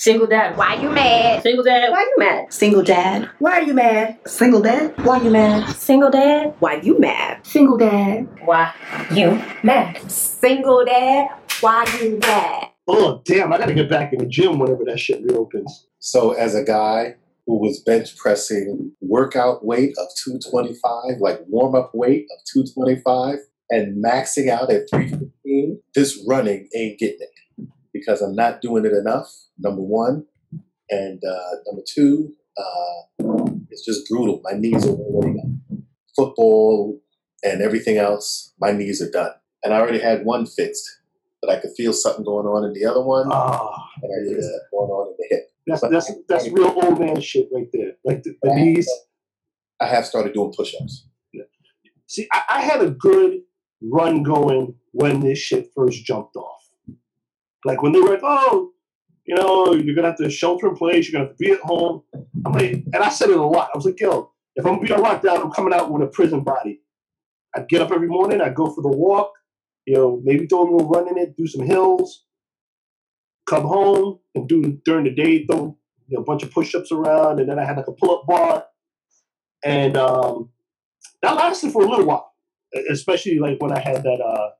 Single dad. Why you mad? Single dad. Why you mad? Single dad. Why are you mad? Single dad. Why you mad? Single dad. Why you mad? Single dad. Why you mad? Single dad. Why you mad? Oh damn! I gotta get back in the gym whenever that shit reopens. So, as a guy who was bench pressing workout weight of 225, like warm up weight of 225, and maxing out at 315, this running ain't getting it because I'm not doing it enough. Number one, and uh, number two, uh, it's just brutal. My knees are already. Football and everything else, my knees are done, and I already had one fixed, but I could feel something going on in the other one, Ah, and I feel something going on in the hip. that's that's that's real old man shit right there. Like the, the knees. I have started doing push-ups. See, I, I had a good run going when this shit first jumped off. Like when they were like, "Oh, you know, you're gonna have to shelter in place. You're gonna have to be at home." I'm like, and I said it a lot. I was like, "Yo, if I'm gonna be on lockdown, I'm coming out with a prison body." I'd get up every morning. I'd go for the walk. You know, maybe throw a little run in it, do some hills. Come home and do during the day, throw you know, a bunch of push-ups around, and then I had like a pull-up bar, and um, that lasted for a little while, especially like when I had that. Uh,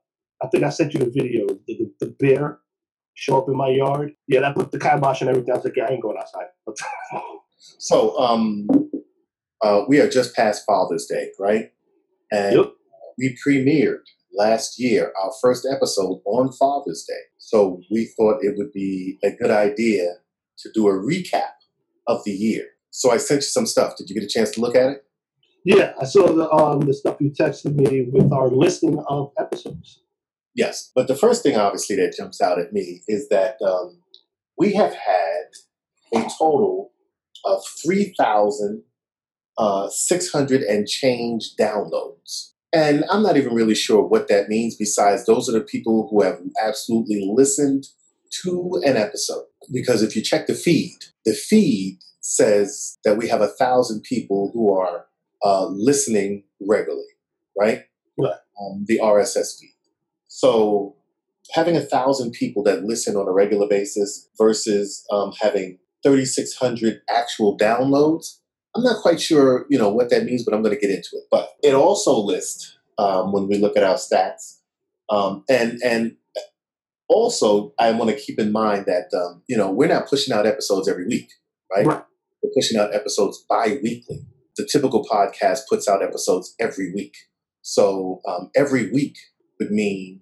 I think I sent you the video, the, the, the bear show up in my yard. Yeah, that put the kibosh and everything. I was like, yeah, I ain't going outside. So, um, uh, we are just past Father's Day, right? And Yep. we premiered last year our first episode on Father's Day. So we thought it would be a good idea to do a recap of the year. So I sent you some stuff. Did you get a chance to look at it? yeah, I saw the um the stuff you texted me with our listing of episodes. Yes. But the first thing, obviously, that jumps out at me is that um, we have had a total of 3,600 and change downloads. And I'm not even really sure what that means, besides, those are the people who have absolutely listened to an episode. Because if you check the feed, the feed says that we have a thousand people who are uh, listening regularly, right? Right. Um, the RSS feed. So having a thousand people that listen on a regular basis versus um, having 3,600 actual downloads, I'm not quite sure, you know, what that means, but I'm going to get into it. But it also lists um, when we look at our stats, um, and and also I want to keep in mind that um, you know we're not pushing out episodes every week, right? Right. We're pushing out episodes bi-weekly. The typical podcast puts out episodes every week. So um, every week would mean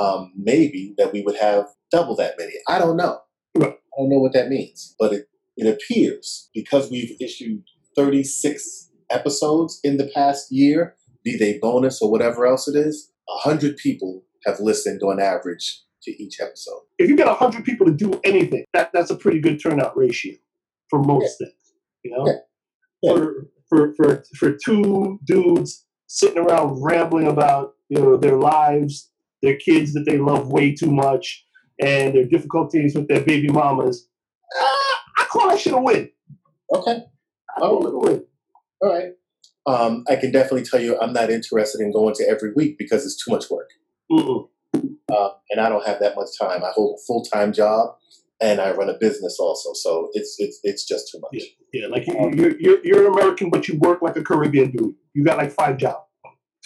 um, maybe that we would have double that many. I don't know. I don't know what that means, but it, it appears because we've issued 36 episodes in the past year, be they bonus or whatever else it is, 100 people have listened on average to each episode. If you get hundred people to do anything, that that's a pretty good turnout ratio for most things. You know, Yeah. Yeah. for for for for two dudes sitting around rambling about you know their lives, their kids that they love way too much, and their difficulties with their baby mamas. ah, I call that shit a win. Okay. I call it a win. All right. Um, I can definitely tell you I'm not interested in going to every week because it's too much work. Mm-mm. um, and I don't have that much time. I hold a full time job, and I run a business also. So it's it's it's just too much. Yeah, yeah. Like you, you're, you're you're American, but you work like a Caribbean dude. You got like five jobs.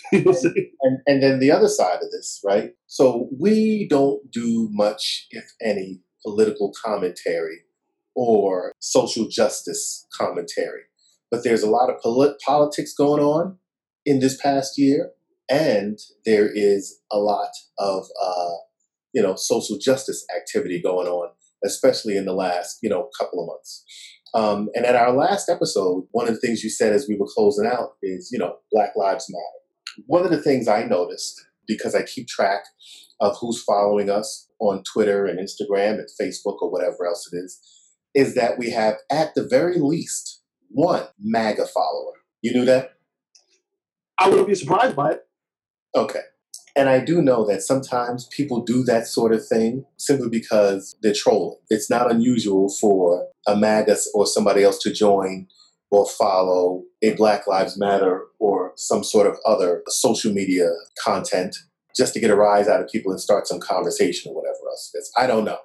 you know what I'm saying? And and then the other side of this, right? So we don't do much, if any, political commentary or social justice commentary. But there's a lot of polit- politics going on in this past year, and there is a lot of uh, you know social justice activity going on, especially in the last you know couple of months. Um, and at our last episode, one of the things you said as we were closing out is you know Black Lives Matter. One of the things I noticed because I keep track of who's following us on Twitter and Instagram and Facebook or whatever else it is, is that we have at the very least one MAGA follower. You knew that? I wouldn't be surprised by it. Okay. And I do know that sometimes people do that sort of thing simply because they're trolling. It's not unusual for a MAGA or somebody else to join or follow a Black Lives Matter or some sort of other social media content just to get a rise out of people and start some conversation or whatever else it is. I don't know,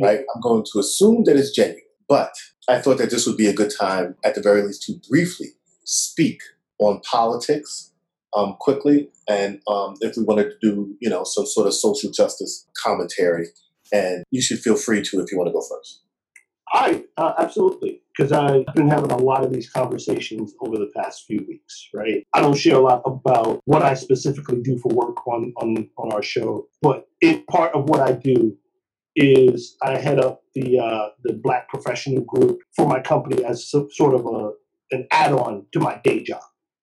right? I'm going to assume that it's genuine, but I thought that this would be a good time, at the very least, to briefly speak on politics um, quickly, and um, if we wanted to do, you know, some sort of social justice commentary. And you should feel free to if you want to go first. I uh, absolutely because I've been having a lot of these conversations over the past few weeks. Right, I don't share a lot about what I specifically do for work on on on our show, but it part of what I do is I head up the uh, the Black professional group for my company as so, sort of a an add on to my day job.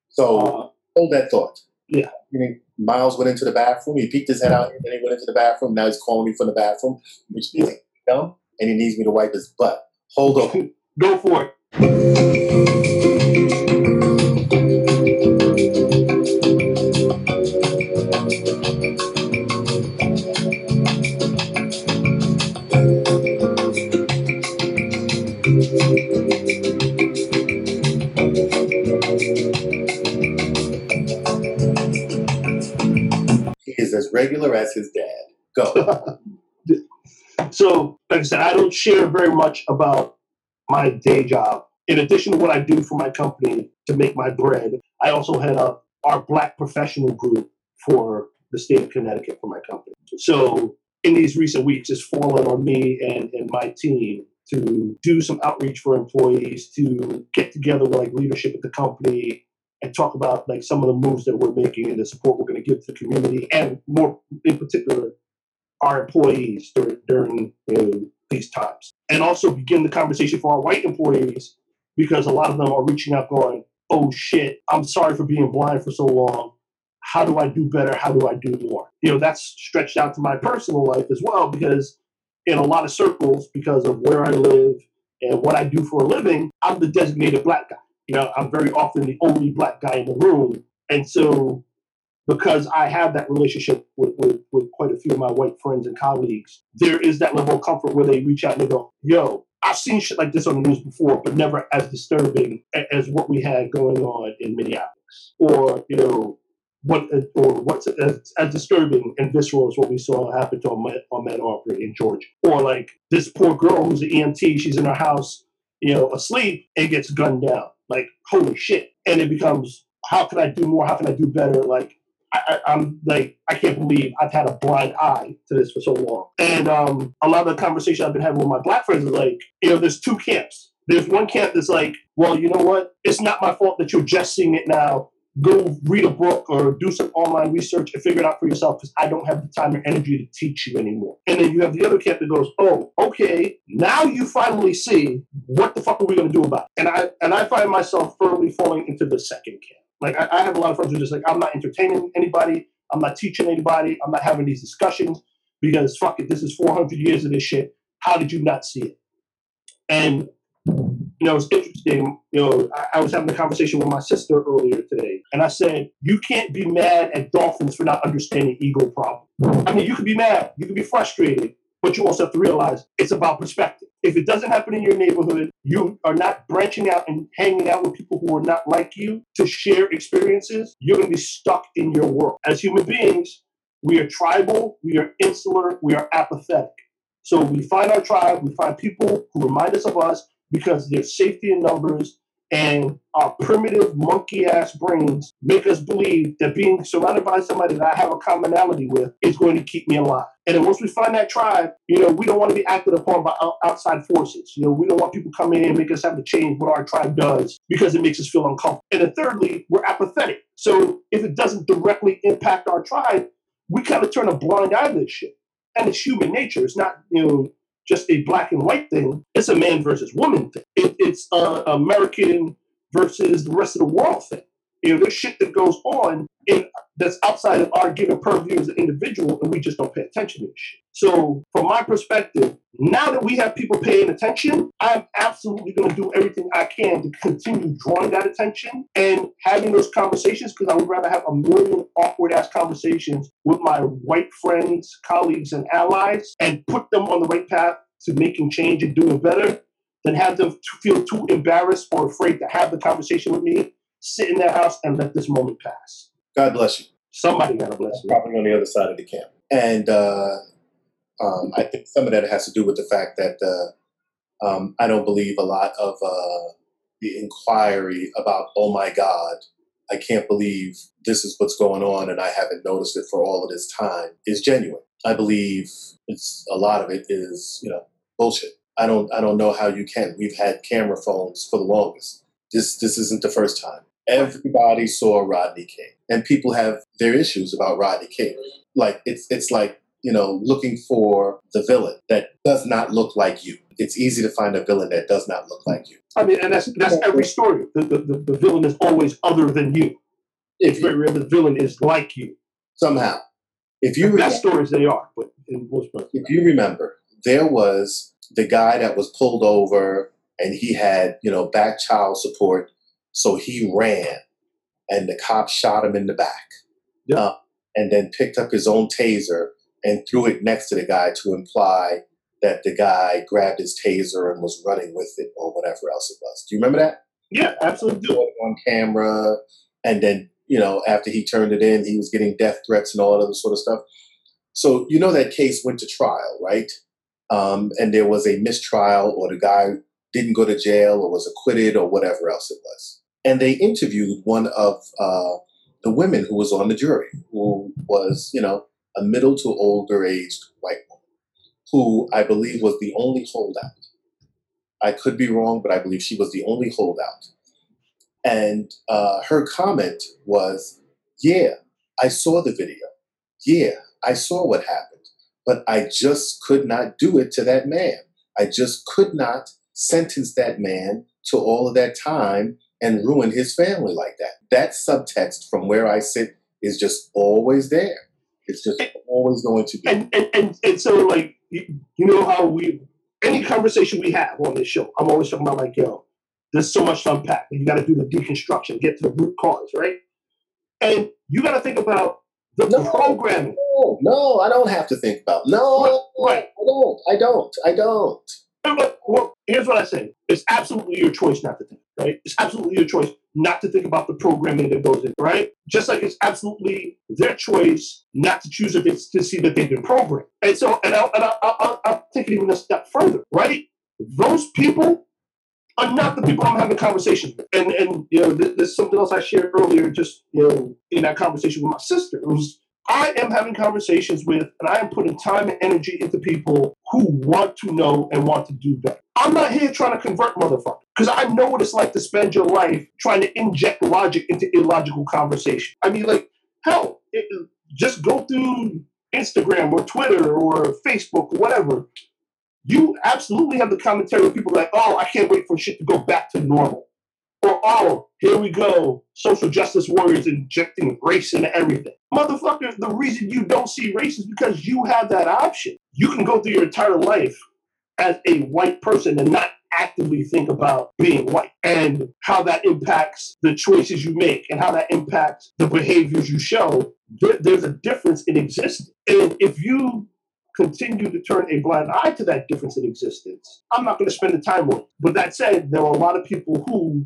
So Uh, hold that thought. Yeah. You mean Miles went into the bathroom, he peeked his head out, and then he went into the bathroom. Now he's calling me from the bathroom, which means he's dumb, and he needs me to wipe his butt. Hold on. go for it. He is as regular as his dad. Go. So, like I said, I don't share very much about my day job. In addition to what I do for my company to make my bread, I also head up our Black professional group for the state of Connecticut for my company. So, in these recent weeks, it's fallen on me and, and my team to do some outreach for employees, to get together with like leadership at the company and talk about like some of the moves that we're making and the support we're going to give to the community and more in particular our employees during, during you know, these times. And also begin the conversation for our white employees because a lot of them are reaching out going, oh shit, I'm sorry for being blind for so long. How do I do better? How do I do more? You know, that's stretched out to my personal life as well because in a lot of circles, because of where I live and what I do for a living, I'm the designated black guy. You know, I'm very often the only black guy in the room. And so because I have that relationship with, with, with quite a few of my white friends and colleagues, there is that level of comfort where they reach out and they go, yo, I've seen shit like this on the news before, but never as disturbing as what we had going on in Minneapolis. Or, you know, what or what's as, as disturbing and visceral as what we saw happen to Ahmaud, Arbery in Georgia. Or like this poor girl who's an EMT, she's in her house, you know, asleep and gets gunned down. Like, holy shit. And it becomes, how can I do more? How can I do better? Like, I, I'm like, I can't believe I've had a blind eye to this for so long. And um, a lot of the conversation I've been having with my black friends is like, you know, there's two camps. There's one camp that's like, well, you know what? It's not my fault that you're just seeing it now. Go read a book or do some online research and figure it out for yourself because I don't have the time or energy to teach you anymore. And then you have the other camp that goes, oh, okay, now you finally see what the fuck are we going to do about it? And I and I find myself firmly falling into the second camp. Like I, I have a lot of friends who are just like, I'm not entertaining anybody. I'm not teaching anybody. I'm not having these discussions because fuck it, this is 400 years of this shit. How did you not see it? And you know, it's interesting. You know, I, I was having a conversation with my sister earlier today, and I said, you can't be mad at dolphins for not understanding ego problem. I mean, you could be mad, you could be frustrated, but you also have to realize it's about perspective. If it doesn't happen in your neighborhood, you are not branching out and hanging out with people who are not like you to share experiences, you're going to be stuck in your world. As human beings, we are tribal, we are insular, we are apathetic. So we find our tribe, we find people who remind us of us because there's safety in numbers and our primitive monkey ass brains make us believe that being surrounded by somebody that I have a commonality with is going to keep me alive. And then once we find that tribe, you know, we don't want to be acted upon by outside forces. You know, we don't want people coming in and make us have to change what our tribe does because it makes us feel uncomfortable. And then thirdly, we're apathetic. So if it doesn't directly impact our tribe, we kind of turn a blind eye to this shit. And it's human nature. It's not, you know, just a black and white thing. It's a man versus woman thing. It, it's uh, American versus the rest of the world thing. You know, there's shit that goes on in that's outside of our given purview as an individual, and we just don't pay attention to this shit. So, from my perspective, now that we have people paying attention, I'm absolutely going to do everything I can to continue drawing that attention and having those conversations because I would rather have a million awkward ass conversations with my white friends, colleagues, and allies and put them on the right path to making change and doing better than have them feel too embarrassed or afraid to have the conversation with me, sit in their house, and let this moment pass. God bless you. Somebody got to bless me. probably on the other side of the camp. And uh, um, I think some of that has to do with the fact that uh, um, I don't believe a lot of uh, the inquiry about, oh my God, I can't believe this is what's going on and I haven't noticed it for all of this time is genuine. I believe it's a lot of it is, you know, bullshit. I don't I don't know how you can. We've had camera phones for the longest. This this isn't the first time. Everybody saw Rodney King. And people have their issues about Rodney King. Like it's it's like, you know, looking for the villain that does not look like you. It's easy to find a villain that does not look like you. I mean, and that's that's every story. The, the, the, the villain is always other than you. It's If very rare the villain is like you. somehow, if you The remember, stories they are, but in most parts, if you remember, there was the guy that was pulled over and he had, you know, back child support, so he ran and the cop shot him in the back. Yeah. Uh, and then picked up his own taser and threw it next to the guy to imply that the guy grabbed his taser and was running with it or whatever else it was. Do you remember that? yeah, absolutely. do. It on camera, and then you know after he turned it in, he was getting death threats and all that other sort of stuff. So you know that case went to trial, right? Um, and there was a mistrial, or the guy didn't go to jail, or was acquitted, or whatever else it was. And they interviewed one of uh, the women who was on the jury, who was you know a middle to older aged white woman, who I believe was the only holdout. I could be wrong, but I believe she was the only holdout. And uh, her comment was, Yeah, I saw the video. Yeah, I saw what happened. But I just could not do it to that man. I just could not sentence that man to all of that time and ruin his family like that. That subtext from where I sit is just always there. It's just always going to be. And, and, and, and so, like, you, you know how we, any conversation we have on this show, I'm always talking about, like, yo, there's so much to unpack. You got to do the deconstruction, get to the root cause, right? And you got to think about the No. programming. No, no, I don't have to think about. No, Right. I don't. I don't. I don't. Well, here's what I say. It's absolutely your choice not to think, right? It's absolutely your choice not to think about the programming that goes in, right? Just like it's absolutely their choice not to choose if it's to see that they've been programmed. And so, and I'll, and I'll, I'll, I'll take it even a step further, right? Those people are not the people I'm having conversations with. And, and you know, there's something else I shared earlier, just, you know, in that conversation with my sister. I am having conversations with, and I am putting time and energy into people who want to know and want to do better. I'm not here trying to convert motherfuckers because I know what it's like to spend your life trying to inject logic into illogical conversation. I mean, like, hell, it, just go through Instagram or Twitter or Facebook or whatever. You absolutely have the commentary of people like, oh, I can't wait for shit to go back to normal. Or, oh, here we go, social justice warriors injecting race into everything. Motherfucker, the reason you don't see race is because you have that option. You can go through your entire life as a white person and not actively think about being white and how that impacts the choices you make and how that impacts the behaviors you show. There's a difference in existence. And if you continue to turn a blind eye to that difference in existence, I'm not going to spend the time on it. But that said, there are a lot of people who,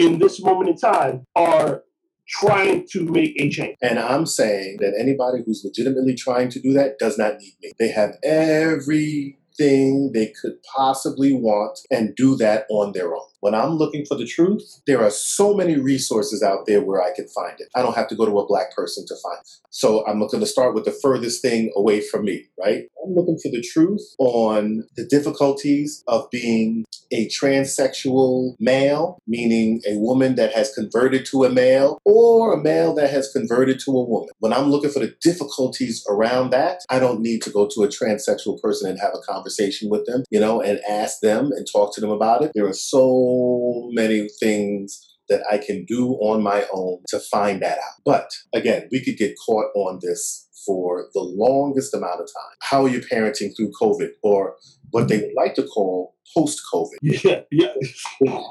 in this moment in time, are trying to make a change. And I'm saying that anybody who's legitimately trying to do that does not need me. They have everything they could possibly want and do that on their own. When I'm looking for the truth, there are so many resources out there where I can find it. I don't have to go to a black person to find it. So I'm going to start with the furthest thing away from me, right? I'm looking for the truth on the difficulties of being a transsexual male, meaning a woman that has converted to a male, or a male that has converted to a woman. When I'm looking for the difficulties around that, I don't need to go to a transsexual person and have a conversation with them, you know, and ask them and talk to them about it. There are so many things that I can do on my own to find that out. But again, we could get caught on this for the longest amount of time. How are you parenting through COVID or what they would like to call post COVID, Yeah, yeah.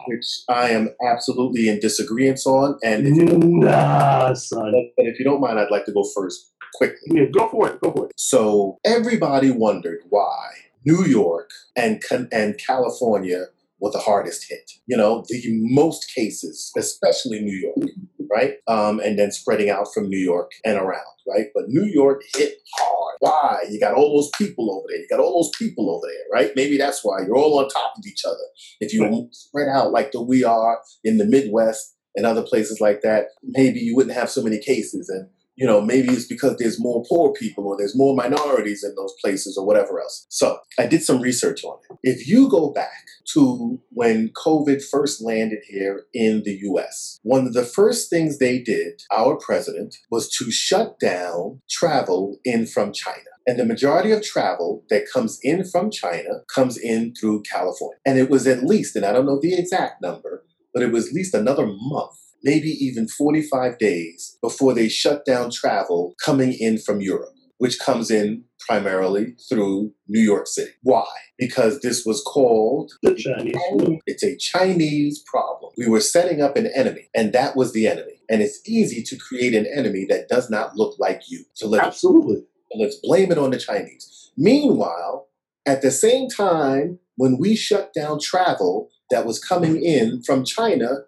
which I am absolutely in disagreement on. And if you, Nah, son. but if you don't mind, I'd like to go first quickly. Yeah, go for it. Go for it. So everybody wondered why New York and and California were the hardest hit. You know, the most cases, especially New York, right? Um, and then spreading out from New York and around, right? But New York hit hard. Why? You got all those people over there. You got all those people over there, right? Maybe that's why you're all on top of each other. If you spread out like the we are in the Midwest and other places like that, maybe you wouldn't have so many cases. And you know, maybe it's because there's more poor people or there's more minorities in those places or whatever else. So I did some research on it. If you go back to when COVID first landed here in the US, one of the first things they did, our president, was to shut down travel in from China. And the majority of travel that comes in from China comes in through California. And it was at least, and I don't know the exact number, but it was at least another month maybe even 45 days before they shut down travel coming in from Europe, which comes in primarily through New York City. Why? Because this was called The Chinese flu. it's a Chinese problem. We were setting up an enemy, and that was the enemy. And it's easy to create an enemy that does not look like you. So let's Absolutely. let's blame it on the Chinese. Meanwhile, at the same time, when we shut down travel that was coming in from China,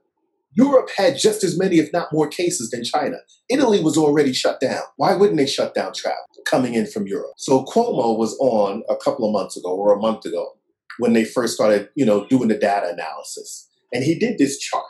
Europe had just as many, if not more, cases than China. Italy was already shut down. Why wouldn't they shut down travel coming in from Europe? So Cuomo was on a couple of months ago or a month ago when they first started, you know, doing the data analysis. And he did this chart.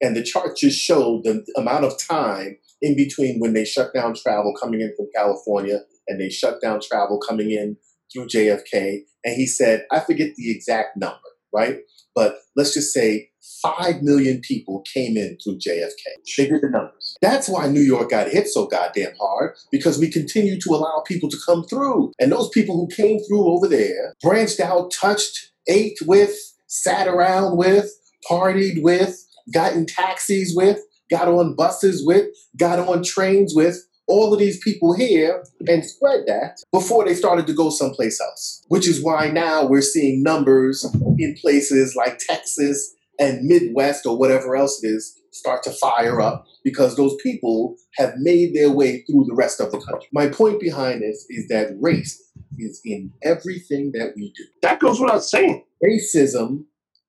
And the chart just showed the amount of time in between when they shut down travel coming in from California and they shut down travel coming in through JFK. And he said, I forget the exact number, right? But let's just say 5 million people came in through JFK. Figure the numbers. That's why New York got hit so goddamn hard because we continue to allow people to come through. And those people who came through over there branched out, touched, ate with, sat around with, partied with, got in taxis with, got on buses with, got on trains with, all of these people here and spread that before they started to go someplace else. Which is why now we're seeing numbers in places like Texas and Midwest or whatever else it is start to fire up because those people have made their way through the rest of the country. My point behind this is that race is in everything that we do. That goes without saying. Racism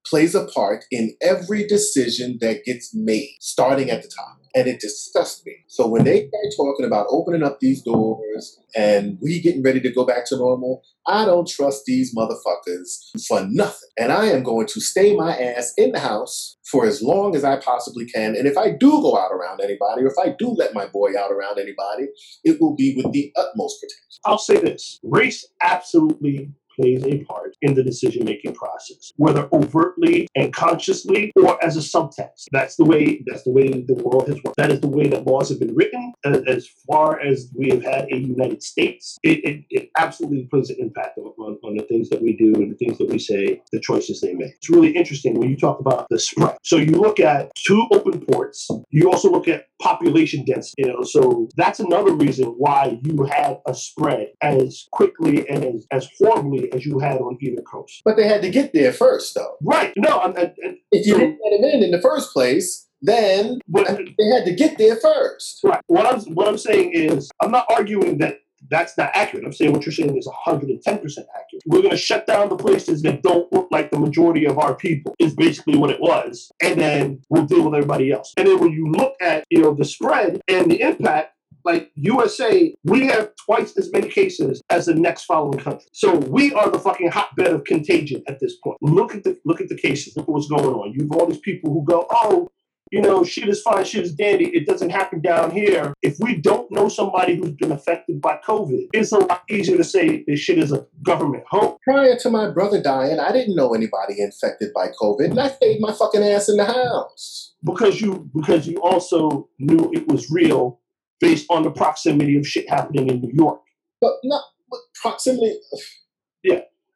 plays a part in every decision that gets made, starting at the top. And it disgusts me. So when they start talking about opening up these doors and we getting ready to go back to normal, I don't trust these motherfuckers for nothing. And I am going to stay my ass in the house for as long as I possibly can. And if I do go out around anybody, or if I do let my boy out around anybody, it will be with the utmost protection. I'll say this race absolutely plays a part in the decision making process, whether overtly and consciously or as a subtext. That's the way that's the way the world has worked. That is the way that laws have been written. As, far as we have had a United States, it, it, it absolutely plays an impact on, on the things that we do and the things that we say, the choices they make. It's really interesting when you talk about the spread. So you look at two open ports, you also look at population density, you know, so that's another reason why you had a spread as quickly and as, as horribly as you had on either coast. But they had to get there first, though. Right. No, I'm, I, I- If you So- didn't let him in in the first place, then but they had to get there first. right. What I'm what I'm saying is I'm not arguing that that's not accurate. I'm saying what you're saying is 110 percent accurate. We're going to shut down the places that don't look like the majority of our people. Is basically what it was, and then we'll deal with everybody else. And then when you look at you know the spread and the impact. Like USA, we have twice as many cases as the next following country. So we are the fucking hotbed of contagion at this point. Look at the look at the cases. Look at what's going on. You've all these people who go, oh, you know, shit is fine, shit is dandy. It doesn't happen down here. If we don't know somebody who's been affected by COVID, it's a lot easier to say this shit is a government hoax. Prior to my brother dying, I didn't know anybody infected by COVID, and I stayed my fucking ass in the house. because you because you also knew it was real based on the proximity of shit happening in New York. But not but proximity.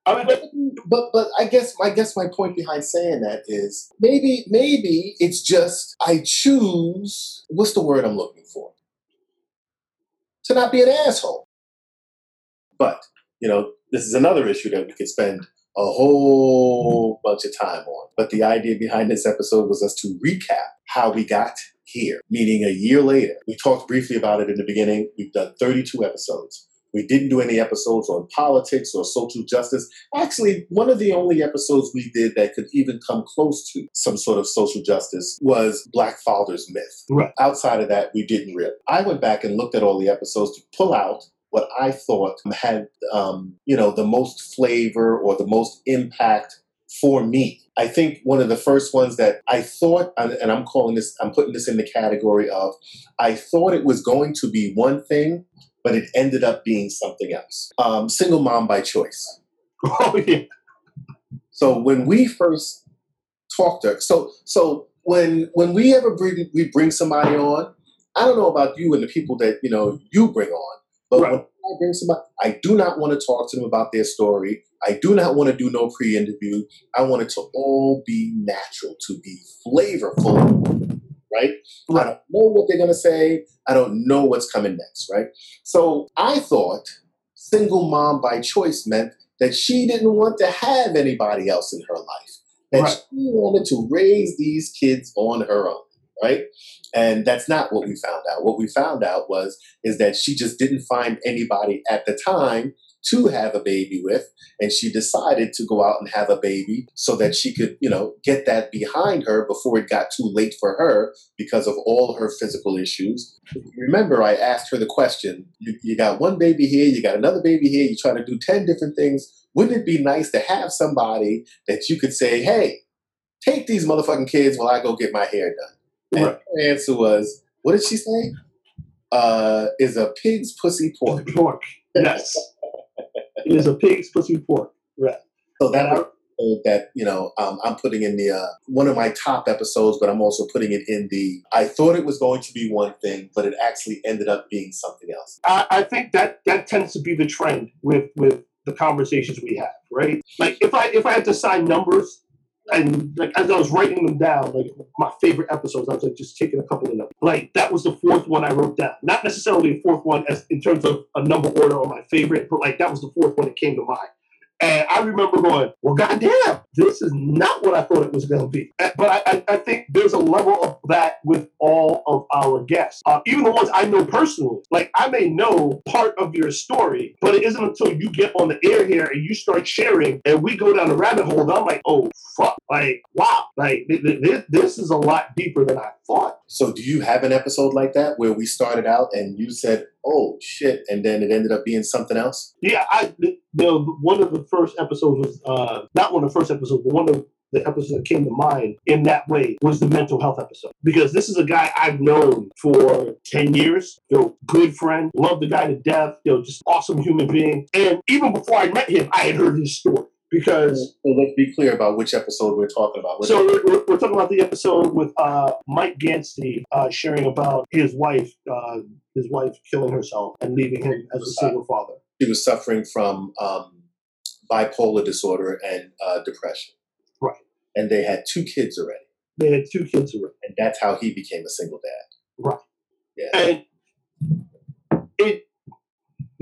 I mean, but, But but I guess I guess my point behind saying that is maybe maybe it's just I choose what's the word I'm looking for to not be an asshole. But you know this is another issue that we could spend a whole bunch of time on. But the idea behind this episode was us to recap how we got here, meaning a year later. We talked briefly about it in the beginning. We've done 32 episodes. We didn't do any episodes on politics or social justice. Actually, one of the only episodes we did that could even come close to some sort of social justice was Black Father's Myth. Right. Outside of that, we didn't really. I went back and looked at all the episodes to pull out what I thought had, um, you know, the most flavor or the most impact for me. I think one of the first ones that I thought, and and I'm calling this, I'm putting this in the category of, I thought it was going to be one thing, but it ended up being something else. Um, single mom by choice. Oh yeah. So when we first talked to her, so so when when we ever bring we bring somebody on, I don't know about you and the people that you know you bring on, but Right. when I bring somebody, I do not want to talk to them about their story. I do not want to do no pre-interview. I want it to all be natural, to be flavorful, right? I don't know what they're gonna say. I don't know what's coming next, right? So I thought single mom by choice meant that she didn't want to have anybody else in her life. That Right. she wanted to raise these kids on her own, right? And that's not what we found out. What we found out was is that she just didn't find anybody at the time to have a baby with and she decided to go out and have a baby so that she could you know get that behind her before it got too late for her because of all her physical issues remember i asked her the question you, you got one baby here you got another baby here you try to do 10 different things wouldn't it be nice to have somebody that you could say hey take these motherfucking kids while i go get my hair done and Right. her answer was what did she say uh, is a pig's pussy pork Pork. Yes. it is a pig's pussy pork. So that that you know um, I'm putting in the uh, one of my top episodes, but I'm also putting it in the. I thought it was going to be one thing, but it actually ended up being something else. I, I think that that tends to be the trend with with the conversations we have, right? Like if I if I had to sign numbers and like as I was writing them down, like my favorite episodes, I was like just taking a couple of them. Like that was the fourth one I wrote down. Not necessarily the fourth one as in terms of a number order or my favorite, but like that was the fourth one that came to mind. And I remember going, well, goddamn, this is not what I thought it was going to be. Uh, But I, I, think there's a level of that with all of our guests, uh, even the ones I know personally. Like I may know part of your story, but it isn't until you get on the air here and you start sharing, and we go down the rabbit hole. That I'm like, oh fuck, like wow, like th- th- this is a lot deeper than I thought. So, do you have an episode like that where we started out and you said, "Oh shit," and then it ended up being something else? Yeah, I the, the one of the first episodes was uh, not one of the first episodes, but one of the episodes that came to mind in that way was the mental health episode because this is a guy I've known for ten years. You know, good friend, love the guy to death. You know, just awesome human being. And even before I met him, I had heard his story because So let's be clear about which episode we're talking about. So we're, we're- talking about the episode with uh, Mike Gansky uh, sharing about his wife, uh, his wife killing herself and leaving him as a single father. she was suffering from um, bipolar disorder and uh, depression, Right. and they had two kids already, They had two kids already. and that's how he became a single dad. Right. Yeah. And it,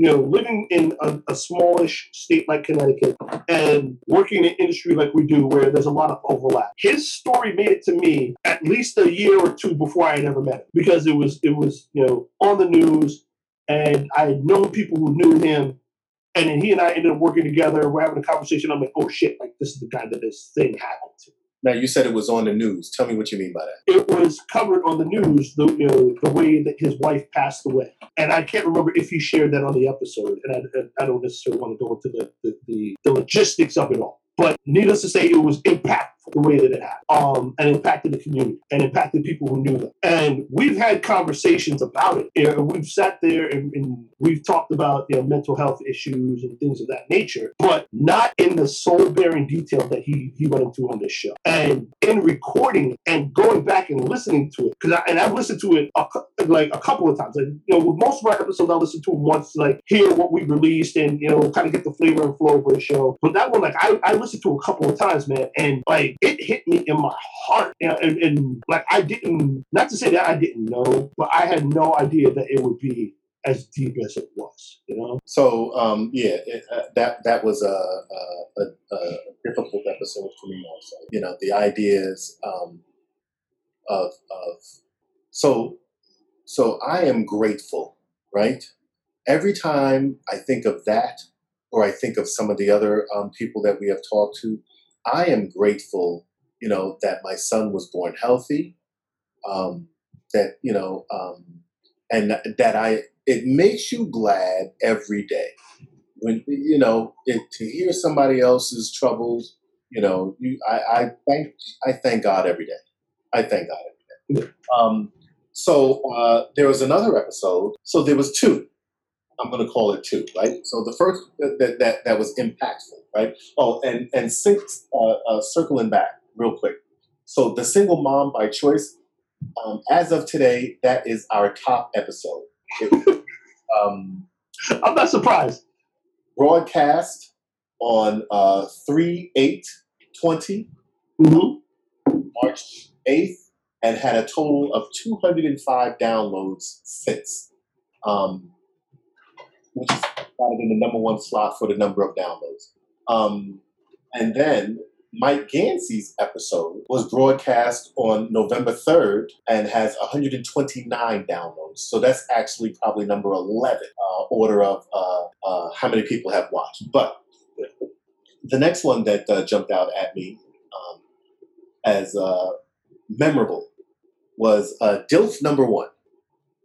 you know, living in a, a smallish state like Connecticut and working in an industry like we do where there's a lot of overlap. His story made it to me at least a year or two before I had ever met him because it was, it was, you know, on the news and I had known people who knew him. And then he and I ended up working together. We're having a conversation. I'm like, oh shit, like this is the guy that this thing happened to. Now you said it was on the news. Tell me what you mean by that. it was covered on the news the you know the way that his wife passed away, and I can't remember if he shared that on the episode, and I, I don't necessarily want to go into the, the the the logistics of it all. But needless to say, it was impactful the way that it happened, um, and impacted the community and impacted people who knew them. And we've had conversations about it. You know, we've sat there and, and we've talked about you know mental health issues and things of that nature, but not in the soul bearing detail that he he went into on this show. And in recording and going back and listening to it, because and I've listened to it a, like a couple of times. And you know, with most of our episodes, I listen to them once, like hear what we released and you know, kind of get the flavor and flow of the show. But that one, like I, I listened to a couple of times, man, and like it hit me in my heart. Know, and, and like I didn't, not to say that I didn't know, but I had no idea that it would be as deep as it was. You know. So um, yeah, it, uh, that that was a, a, a, a difficult episode for me also. You know, the ideas um, of of so so I am grateful, right, every time I think of that, or I think of some of the other um, people that we have talked to, I am grateful, you know, that my son was born healthy, um, that you know, um, and that I. It makes you glad every day when you know it, to hear somebody else's troubles. You know, you, I, I thank I thank God every day. I thank God every day. Um, so uh, there was another episode. So there was two. I'm going to call it two, right? So the first that that, that was impactful, right? Oh, and and six, uh, uh, circling back real quick. So the single mom by choice, um, as of today, that is our top episode. It, um, I'm not surprised. broadcast on uh, 3 8 20 Mm-hmm. March 8th and had a total of 205 downloads since, um, which is kind of in the number one slot for the number of downloads. Um, and then Mike Gansey's episode was broadcast on November 3rd and has 129 downloads. So that's actually probably number 11 uh, order of uh, uh, how many people have watched. But the next one that uh, jumped out at me um, as uh, memorable was uh, DILF number one.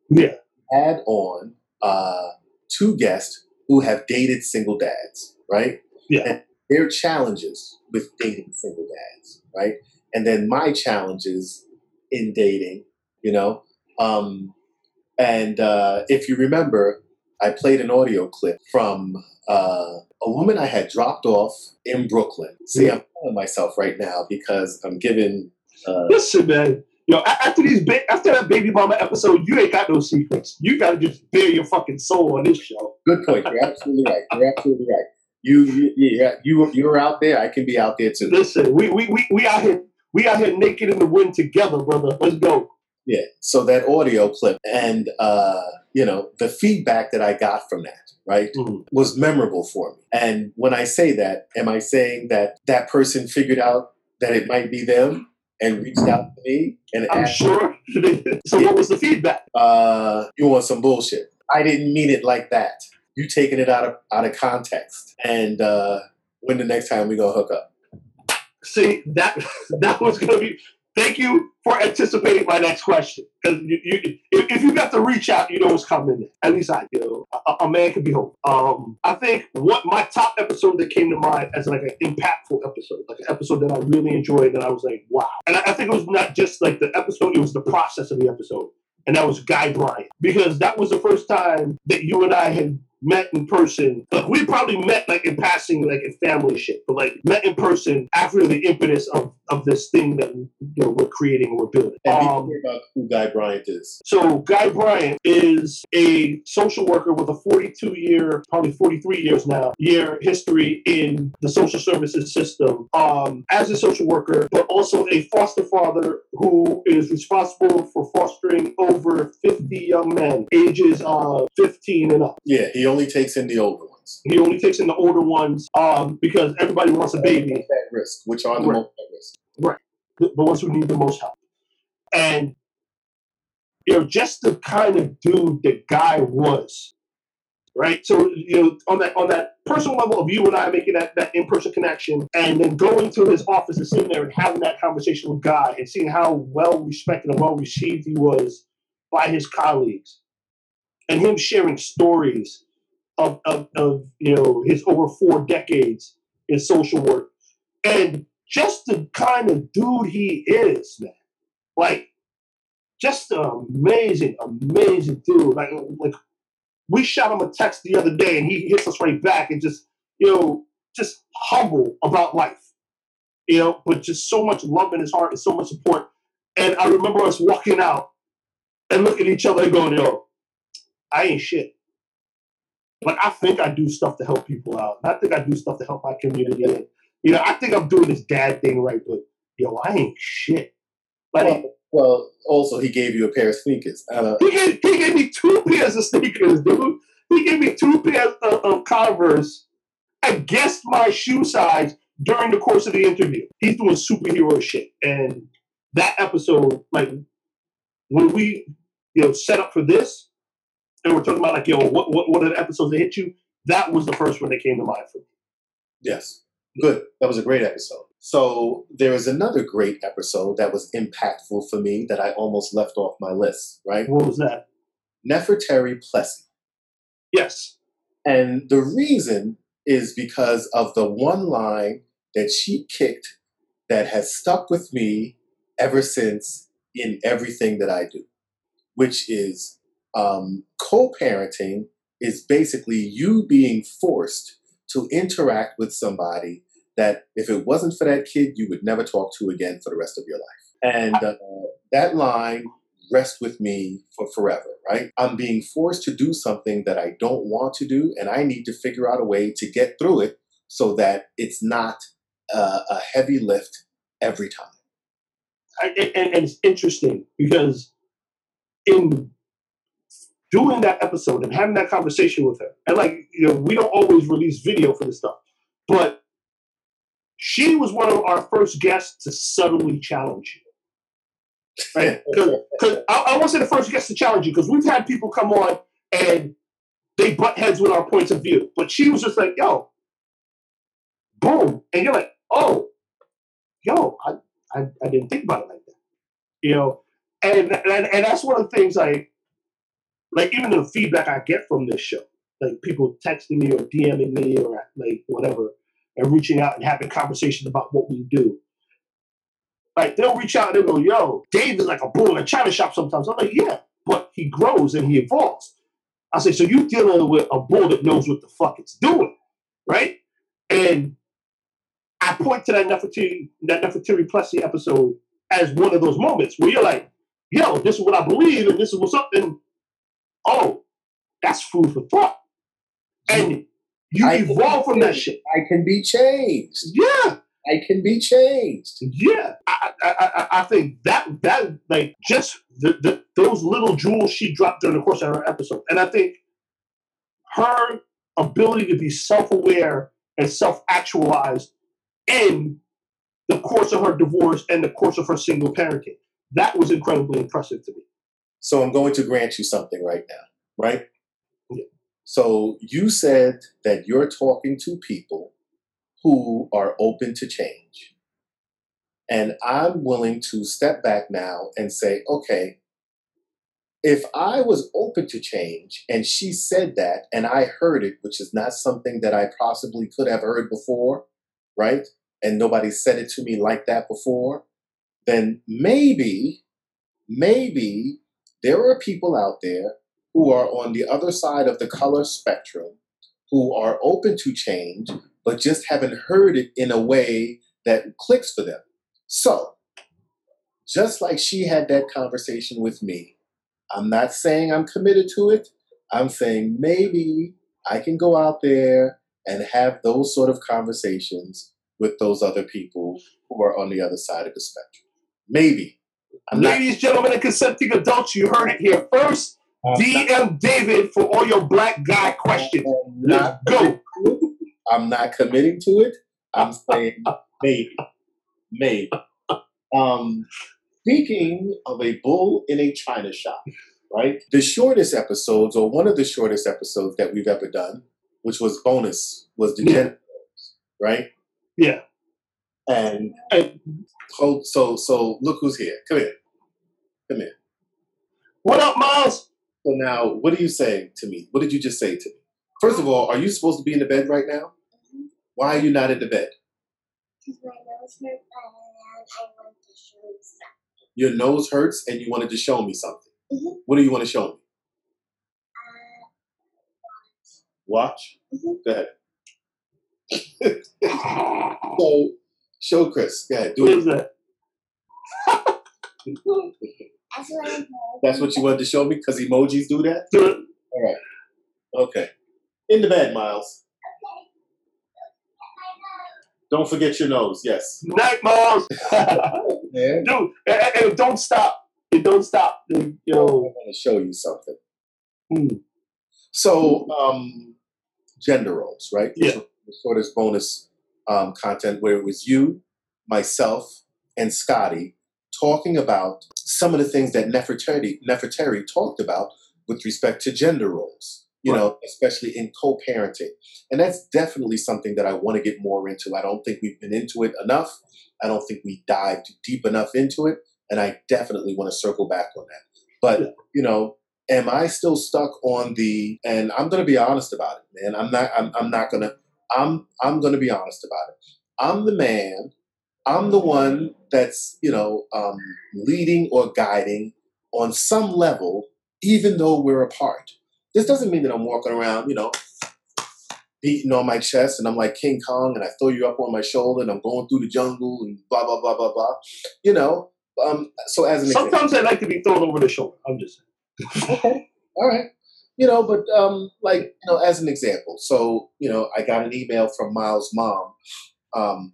Yeah. Had on uh, two guests who have dated single dads, right? Yeah. And their challenges with dating single dads, right? And then my challenges in dating, you know. Um, and uh, if you remember, I played an audio clip from uh, a woman I had dropped off in Brooklyn. See, I'm telling myself right now because I'm giving. Uh, Listen, man. Yo, after these, ba- after that baby mama episode, you ain't got no secrets. You gotta just bare your fucking soul on this show. good point. You're absolutely right. You're absolutely right. You, you, yeah, you, you're out there. I can be out there too. Listen, we we we, we out here, we out here naked in the wind together, brother. Let's go. Yeah. So that audio clip and uh, you know the feedback that I got from that, right, Mhm. was memorable for me. And when I say that, am I saying that that person figured out that it might be them and reached out to me and I'm asked, sure. so, what was the feedback? uh, "You want some bullshit?" I didn't mean it like that. You taking it out of out of context. And uh, when the next time we gonna hook up? See that that was gonna be. Thank you for anticipating my next question. Because if, if you got to reach out, you know what's coming. At least I do. A, a man can be hopeful. Um, I think what my top episode that came to mind as like an impactful episode, like an episode that I really enjoyed, that I was like, wow. And I, I think it was not just like the episode; it was the process of the episode. And that was Guy Bryant because that was the first time that you and I had met in person. Like, we probably met like in passing, like in family shit, but like met in person after the impetus of, of this thing that you know we're creating and we're building. And Um, about who Guy Bryant is. so Guy Bryant is a social worker with a 42 year, probably 43 years now, year history in the social services system um, as a social worker, but also a foster father who is responsible for fostering over 50 young men, ages uh, 15 and up. Yeah, he only takes in the older ones. He only takes in the older ones um, because everybody wants a baby. At risk, which are the Right. most at risk. the, the ones who need the most help. And you know, just the kind of dude that guy was, right? So you know, on that on that personal level of you and I making that, that in-person connection and then going to his office and sitting there and having that conversation with Guy and seeing how well respected and well received he was by his colleagues and him sharing stories of, of, of you know his over four decades in social work and just the kind of dude he is, man. Like, just an amazing, amazing dude. Like, like we shot him a text the other day, and he hits us right back, and just you know, just humble about life, you know, but just so much love in his heart and so much support. And I remember us walking out and looking at each other and going, "Yo, I ain't shit." Like I think I do stuff to help people out. I think I do stuff to help my community. And, you know, I think I'm doing this dad thing right, but yo, I ain't shit. Like Well, well, also he gave you a pair of sneakers. Uh, he gave, he gave me two pairs of sneakers, dude. He gave me two pairs of, of Converse and guessed my shoe size during the course of the interview. He's doing superhero shit, and that episode, like when we, you know, set up for this, and we're talking about like, yo, what what what are the episodes that hit you? That was the first one that came to mind for me. Yes. Good. That was a great episode. So there is another great episode that was impactful for me that I almost left off my list, right? What was that? Nefertari Plessy. Yes. And the reason is because of the one line that she kicked that has stuck with me ever since in everything that I do, which is um, co parenting is basically you being forced to interact with somebody that if it wasn't for that kid, you would never talk to again for the rest of your life. And uh, that line rests with me for forever, right? I'm being forced to do something that I don't want to do, and I need to figure out a way to get through it so that it's not uh, a heavy lift every time. I, and, and it's interesting because in doing that episode and having that conversation with her, and like you know, we don't always release video for this stuff, but she was one of our first guests to subtly challenge you. Right? Because I, I won't say the first guest to challenge you, because we've had people come on and they butt heads with our points of view, but she was just like, "Yo, boom," and you're like, "Oh, yo, I, I, I didn't think about it like that," you know, and and, and that's one of the things I like. Even the feedback I get from this show, like people texting me or DMing me or like whatever, and reaching out and having conversations about what we do. Like they'll reach out and they'll go, "Yo, Dave is like a bull in a china shop." Sometimes I'm like, "Yeah," but he grows and he evolves. I say, "So you dealing with a bull that knows what the fuck it's doing, right?" And I point to that Nefertiti, that Nefertiti Plessy episode as one of those moments where you're like, "Yo, this is what I believe, and this is what's up." And oh, that's food for thought. And you I- evolve from that shit. I can be changed. Yeah. I can be changed. Yeah, I, I, I, I think that that like just the, the those little jewels she dropped during the course of her episode, and I think her ability to be self aware and self actualized in the course of her divorce and the course of her single parenting that was incredibly impressive to me. So I'm going to grant you something right now, right? Yeah. So you said that you're talking to people who are open to change. And I'm willing to step back now and say, okay, if I was open to change and she said that and I heard it, which is not something that I possibly could have heard before, right? And nobody said it to me like that before, then maybe, maybe there are people out there who are on the other side of the color spectrum who are open to change, but just haven't heard it in a way that clicks for them. So, just like she had that conversation with me, I'm not saying I'm committed to it. I'm saying maybe I can go out there and have those sort of conversations with those other people who are on the other side of the spectrum. Maybe. I'm not, Ladies, gentlemen, and consenting adults, you heard it here first. DM David for all your black guy questions. Not Let's go. I'm not committing to it. I'm saying maybe. Maybe. Um, speaking of a bull in a china shop, right? The shortest episodes, or one of the shortest episodes that we've ever done, which was bonus, was the Yeah. Right? Yeah. And And so, so, so, look who's here. Come here. Come here. what up, Miles? So now, what are you saying to me? What did you just say to me? First of all, are you supposed to be in the bed right now? Why are you not in the bed? Because my nose hurt and I want to show you something. Your nose hurts and you wanted to show me something. Mhm. What do you want to show me? Uh, Watch. Mhm. Go ahead. So, show Chris. Go ahead. Do is it. that? that's what That's what you wanted to show me because emojis do that? Do it. All right. Okay. In the bed, Miles. Don't forget your nose. Yes. Night, Miles. Yeah. Dude, and- and don't stop. It don't stop. Dude, I Yo. want to show you something. Hmm. So, um, gender roles, right? Yeah. The shortest bonus um, content where it was you, myself, and Scotty talking about some of the things that Nefertari, Nefertari talked about with respect to gender roles, you know, especially in co parenting. And that's definitely something that I want to get more into. I don't think we've been into it enough. I don't think we dived deep enough into it. And I definitely want to circle back on that. But, you know, am I still stuck on the and I'm gonna be honest about it, man. I'm not I'm, I'm not gonna I'm I'm gonna be honest about it. I'm the man, I'm the one that's, you know, um, leading or guiding on some level, even though we're apart. This doesn't mean that I'm walking around, you know, beating on my chest and I'm like King Kong and I throw you up on my shoulder and I'm going through the jungle and blah blah blah blah blah. You know, um, so as an example, Sometimes I like to be thrown over the shoulder. I'm just saying. okay, all right, you know, but um, like you know, as an example, so you know, I got an email from Miles' mom um,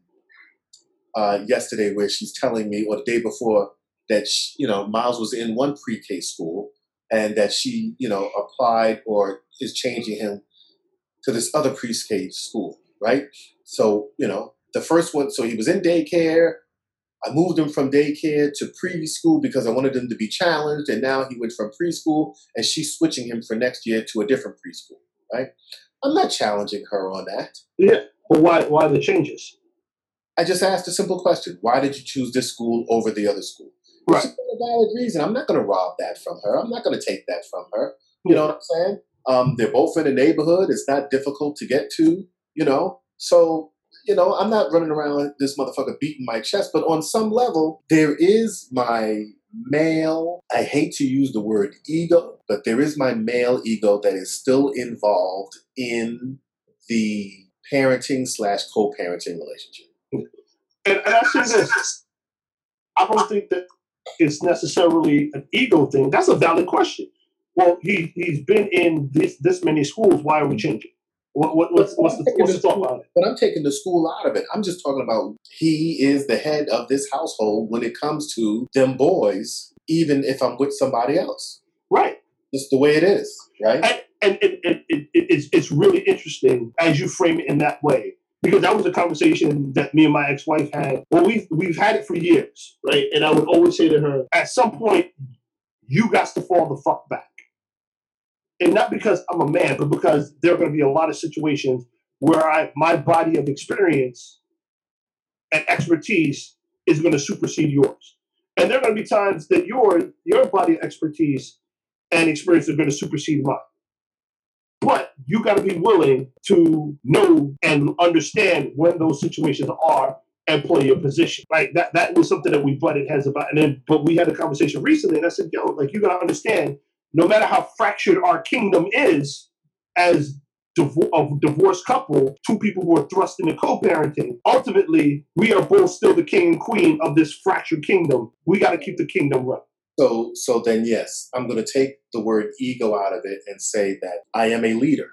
uh, yesterday where she's telling me, or the day before, that she, you know Miles was in one pre-K school and that she you know applied or is changing him to this other pre-K school, right? So you know the first one, so he was in daycare. I moved him from daycare to preschool because I wanted him to be challenged, and now he went from preschool, and she's switching him for next year to a different preschool, right? I'm not challenging her on that. yeah. But why why the changes? I just asked a simple question: Why did you choose this school over the other school? Right. Got a valid reason. I'm not going to rob that from her. I'm not going to take that from her. You know what I'm saying? Um, they're both in the neighborhood. It's not difficult to get to. You know, so you know, I'm not running around this motherfucker beating my chest. But on some level, there is my male. I hate to use the word ego, but there is my male ego that is still involved in the parenting slash co-parenting relationship. And, and I say this, I don't think that it's necessarily an ego thing. That's a valid question. Well, he he's been in this this many schools. Why are we changing? What, what what's what's the what's the thought about it? But I'm taking the school out of it. I'm just talking about he is the head of this household when it comes to them boys, even if I'm with somebody else. Right. It's the way it is, right? And and, and, and it, it, it's it's really interesting as you frame it in that way because that was a conversation that me and my ex-wife had. Well, we've we've had it for years, right? And I would always say to her, at some point, you got to fall the fuck back, and not because I'm a man, but because there are going to be a lot of situations where I my body of experience and expertise is going to supersede yours, and there are going to be times that your your body of expertise and experience are going to supersede mine. But you got to be willing to know and understand when those situations are and play your position. Right? That that was something that we butted heads about. And then but we had a conversation recently and I said, yo, like you gotta understand, no matter how fractured our kingdom is as a divorced couple, two people who are thrust into co-parenting, ultimately we are both still the king and queen of this fractured kingdom. We gotta keep the kingdom running. So, so then, yes, I'm going to take the word ego out of it and say that I am a leader.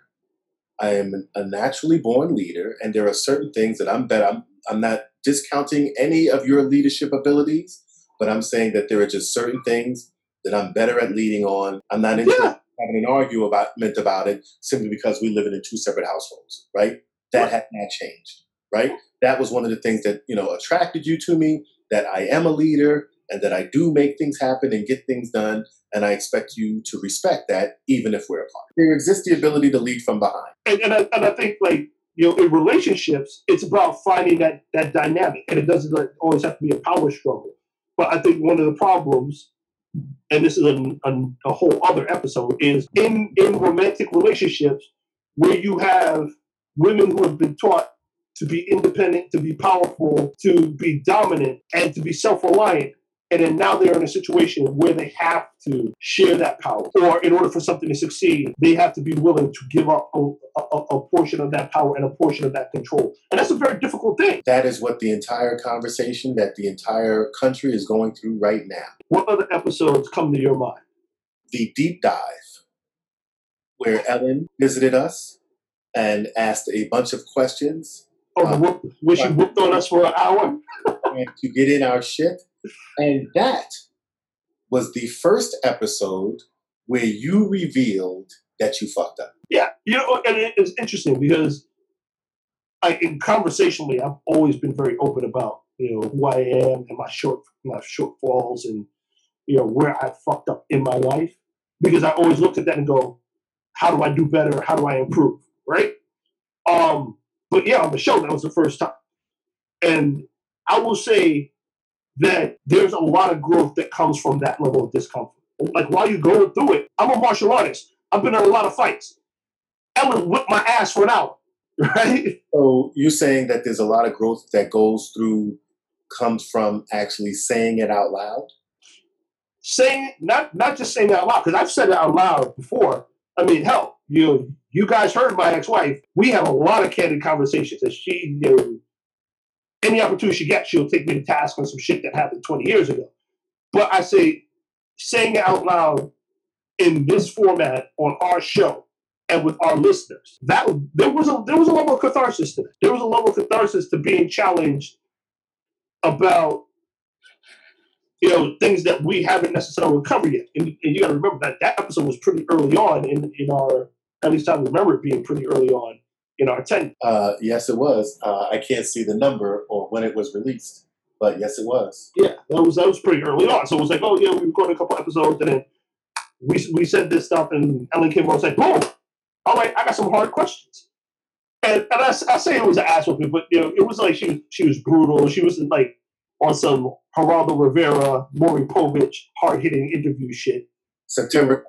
I am a naturally born leader, and there are certain things that I'm better. I'm, I'm not discounting any of your leadership abilities, but I'm saying that there are just certain things that I'm better at leading on. I'm not interested Yeah. having an argument about it simply because we live in two separate households, right? That has not changed, right? That was one of the things that you know attracted you to me. That I am a leader and that I do make things happen and get things done, and I expect you to respect that, even if we're apart. There exists the ability to lead from behind. and, and, I, and I think like you know in relationships it's about finding that that dynamic and it doesn't always have to be a power struggle but i think one of the problems and this is a, whole other episode is in in romantic relationships where you have women who have been taught to be independent to be powerful to be dominant and to be self-reliant and then now they're in a situation where they have to share that power. Or in order for something to succeed they have to be willing to give up a, a, a portion of that power and a portion of that control. And that's a very difficult thing. That is what the entire conversation that the entire country is going through right now. what other episodes come to your mind? The deep dive, where Ellen visited us and asked a bunch of questions. Oh the whoop, where she uh, whooped on us for an hour? And to get in our shit. And that was the first episode where you revealed that you fucked up. Yeah, you know, and it- it's interesting because I, in conversationally, I've always been very open about you know who I am and my short my shortfalls and you know where I fucked up in my life. because I always looked at that and go, how do I do better? How do I improve? Right? Um, but yeah, on the show, that was the first time. And I will say that there's a lot of growth that comes from that level of discomfort. Like while you're going through it, I'm a martial artist. I've been in a lot of fights. Ellen whipped my ass for an hour, right? So you're saying that there's a lot of growth that goes through, comes from actually saying it out loud. saying not not just saying it out loud because I've said it out loud before. I mean, hell, you you guys heard my ex-wife. We have a lot of candid conversations, and she, you know, any opportunity she gets, she'll take me to task on some shit that happened 20 years ago. But I say, saying it out loud in this format on our show and with our listeners, that there was a there was a level of catharsis to that. There was a level of catharsis to being challenged about you know, things that we haven't necessarily covered yet. And, and you got to remember that that episode was pretty early on in, in our, at least I remember it being pretty early on in our tenure. Uh, yes, it was. Uh, I can't see the number or when it was released, but yes, it was. Yeah, that was that was pretty early on. So it was like, oh yeah, we recorded a couple episodes, and then we we said this stuff, and Ellen came on and said, boom, all right, I got some hard questions. And, and I, I say it was an ass whooping, but you know, it was like she was she was brutal. She was like on some Geraldo Rivera, Maury Povich, hard hitting interview shit. September.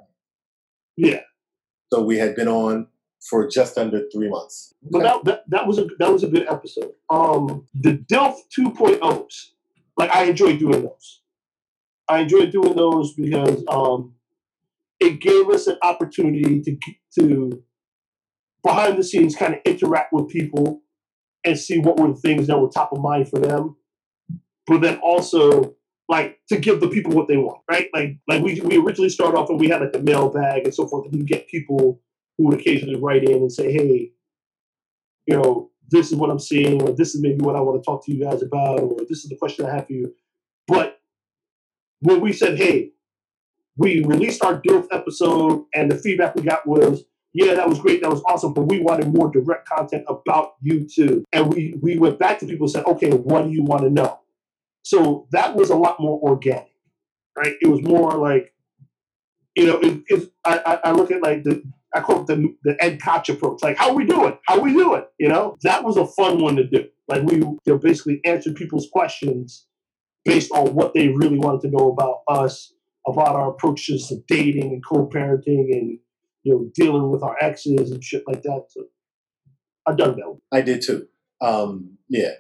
Yeah. So we had been on for just under three months. But that, that that was a that was a good episode. Um, the DILF 2.0s, like I enjoyed doing those. I enjoyed doing those because um, it gave us an opportunity to to behind the scenes kind of interact with people and see what were the things that were top of mind for them, but then also like to give the people what they want, right? Like like we we originally started off and we had like the mailbag and so forth, and get people who would occasionally write in and say, hey, you know, this is what I'm seeing, or this is maybe what I want to talk to you guys about, or this is the question I have for you. But when we said, hey, we released our DILF episode, and the feedback we got was, yeah, that was great, that was awesome, but we wanted more direct content about you too. And we we went back to people and said, okay, what do you want to know? So that was a lot more organic, right? It was more like, you know, it, it, I, I I look at like the I call it the the Ed Koch approach. Like, how we doing? How are we doing? You know, that was a fun one to do. Like we you know, basically answered people's questions based on what they really wanted to know about us, about our approaches to dating and co-parenting, and you know, dealing with our exes and shit like that. So I've done that. One. I did too. Um, yeah.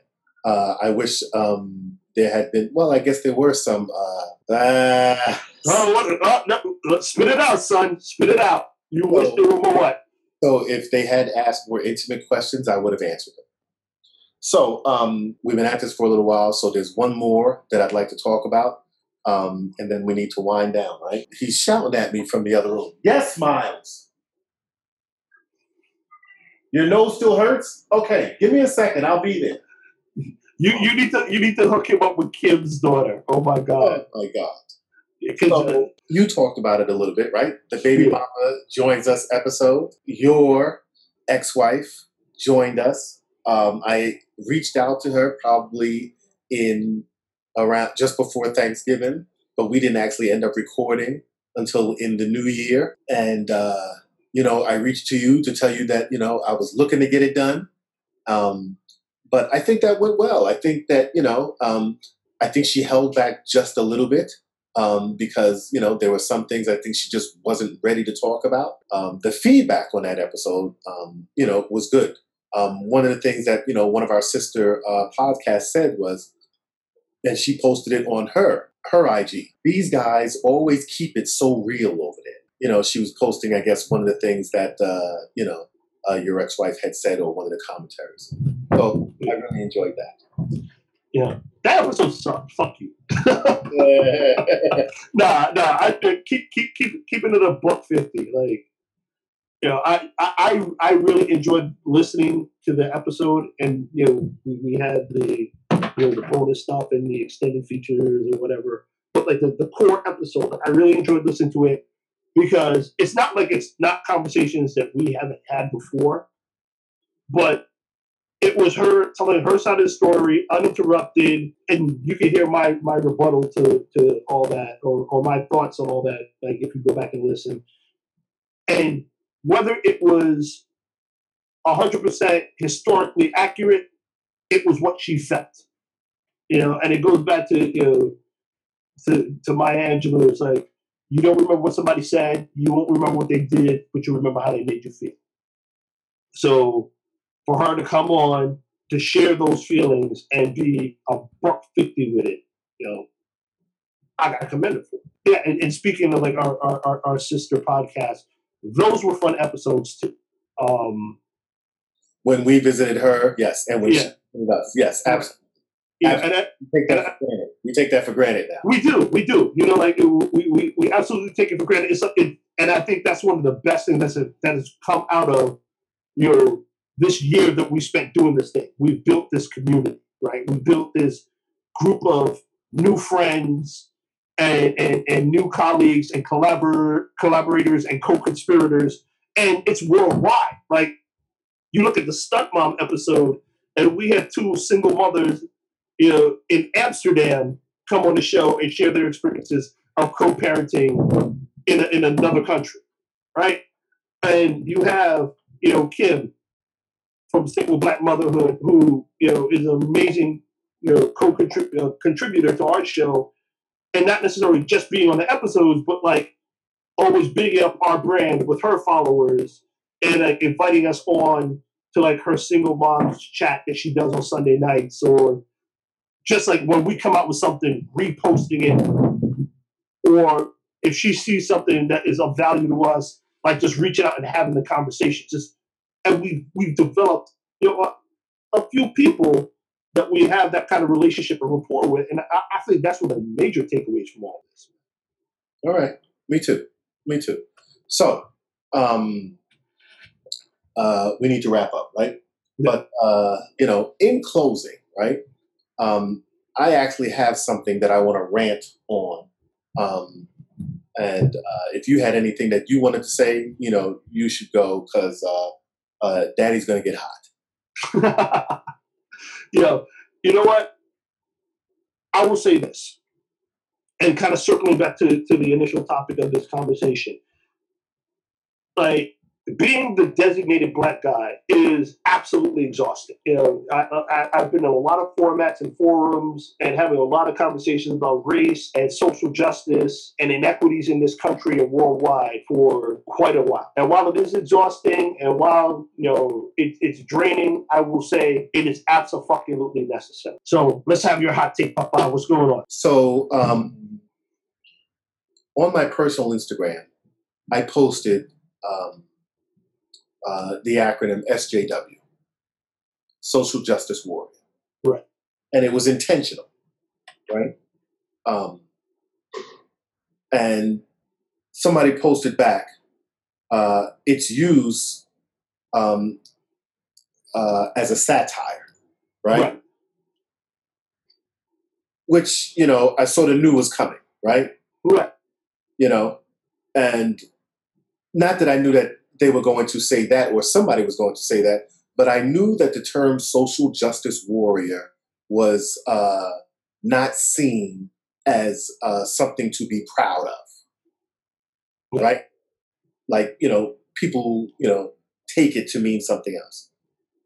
Uh, I wish um, there had been. Well, I guess there were some. Uh, ah, Oh, what, oh no, let's spit it out, son. Spit it out. You wish Oh. there were what? so if they had asked more intimate questions, I would have answered them. So um, we've been at this for a little while. So there's one more that I'd like to talk about, um, and then we need to wind down. Right? He's shouting at me from the other room. Yes, Miles. Your nose still hurts? Okay, give me a second. I'll be there. You you need to you need to hook him up with Kim's daughter. Oh my god. Oh my God. So you talked about it a little bit, right? The baby Yeah. mama joins us episode. Your ex-wife joined us. Um, I reached out to her probably in around just before Thanksgiving, but we didn't actually end up recording until in the new year. And uh, you know, I reached to you to tell you that you know I was looking to get it done. Um, but I think that went well. I think that you know, um, I think she held back just a little bit um, because you know there were some things I think she just wasn't ready to talk about. Um, the feedback on that episode, um, you know, was good. Um, one of the things that you know one of our sister uh, podcasts said was, and she posted it on her her IG. These guys always keep it so real over there. You know, she was posting, I guess, one of the things that uh, you know uh, your ex wife had said or one of the commentaries. So I really enjoyed that. That episode sucked. Fuck you. nah, nah. I uh, keep keep keep keeping it a buck fifty. Like, you know, I I I really enjoyed listening to the episode, and you know, we, we had the you know the bonus stuff and the extended features or whatever. But like the, the core episode, I really enjoyed listening to it because it's not like it's not conversations that we haven't had before, but it was her telling her side of the story uninterrupted, and you can hear my my rebuttal to to all that, or or my thoughts on all that. Like if you go back and listen, and whether it was hundred percent historically accurate, it was what she felt, you know. And it goes back to you know to to Maya Angelou. It's like you don't remember what somebody said, you won't remember what they did, but you remember how they made you feel. So for her to come on to share those feelings and be a buck fifty with it, you know, I got to commend her for. It. Yeah, and, and speaking of like our, our our sister podcast, those were fun episodes too. Um, When we visited her, yes, and when Yeah. she visited us, yes, absolutely. yeah, and that, We take that for granted. We take that for granted now. We do, we do. You know, like we, we, we absolutely take it for granted. It's it, and I think that's one of the best things that's that has come out of your this year that we spent doing this thing. We've built this community, right? We built this group of new friends and and, and new colleagues and collabor- collaborators and co-conspirators, and it's worldwide. Like you look at the stunt mom episode, and we had two single mothers you know, in Amsterdam come on the show and share their experiences of co-parenting in, in another country, right? And you have, you know, Kim from Single Black Motherhood, who, you know, is an amazing, you know, co-contributor uh, to our show, and not necessarily just being on the episodes, but like always bigging up our brand with her followers and like inviting us on to like her single mom's chat that she does on Sunday nights or just like when we come out with something, reposting it, or if she sees something that is of value to us, like just reaching out and having the conversation. Just and we we've developed, you know, a, a few people that we have that kind of relationship and rapport with, and I, I think that's one of the major takeaways from all this. All right. Me too. Me too. So, um, uh, we need to wrap up, right? But, uh, you know, in closing, right, um, I actually have something that I want to rant on. Um, and uh, if you had anything that you wanted to say, you know, you should go because uh, uh, daddy's going to get hot. you know, you know what? I will say this, and kind of circling back to, to the initial topic of this conversation. Like being the designated black guy is absolutely exhausting. You know, I, I've been in a lot of formats and forums and having a lot of conversations about race and social justice and inequities in this country and worldwide for quite a while. And while it is exhausting and while you know it, it's draining, I will say it is absolutely necessary. So let's have your hot take, Papa. What's going on? So, um, on my personal Instagram, I posted um, uh, the acronym SJW, Social Justice Warrior. Right. And it was intentional, right? Um, and somebody posted back, uh, it's used um, uh, as a satire, right? Which, you know, I sort of knew was coming, right? Right. you know, and not that I knew that they were going to say that or somebody was going to say that, but I knew that the term social justice warrior was uh, not seen as uh, something to be proud of, right? Like, you know, people, you know, take it to mean something else.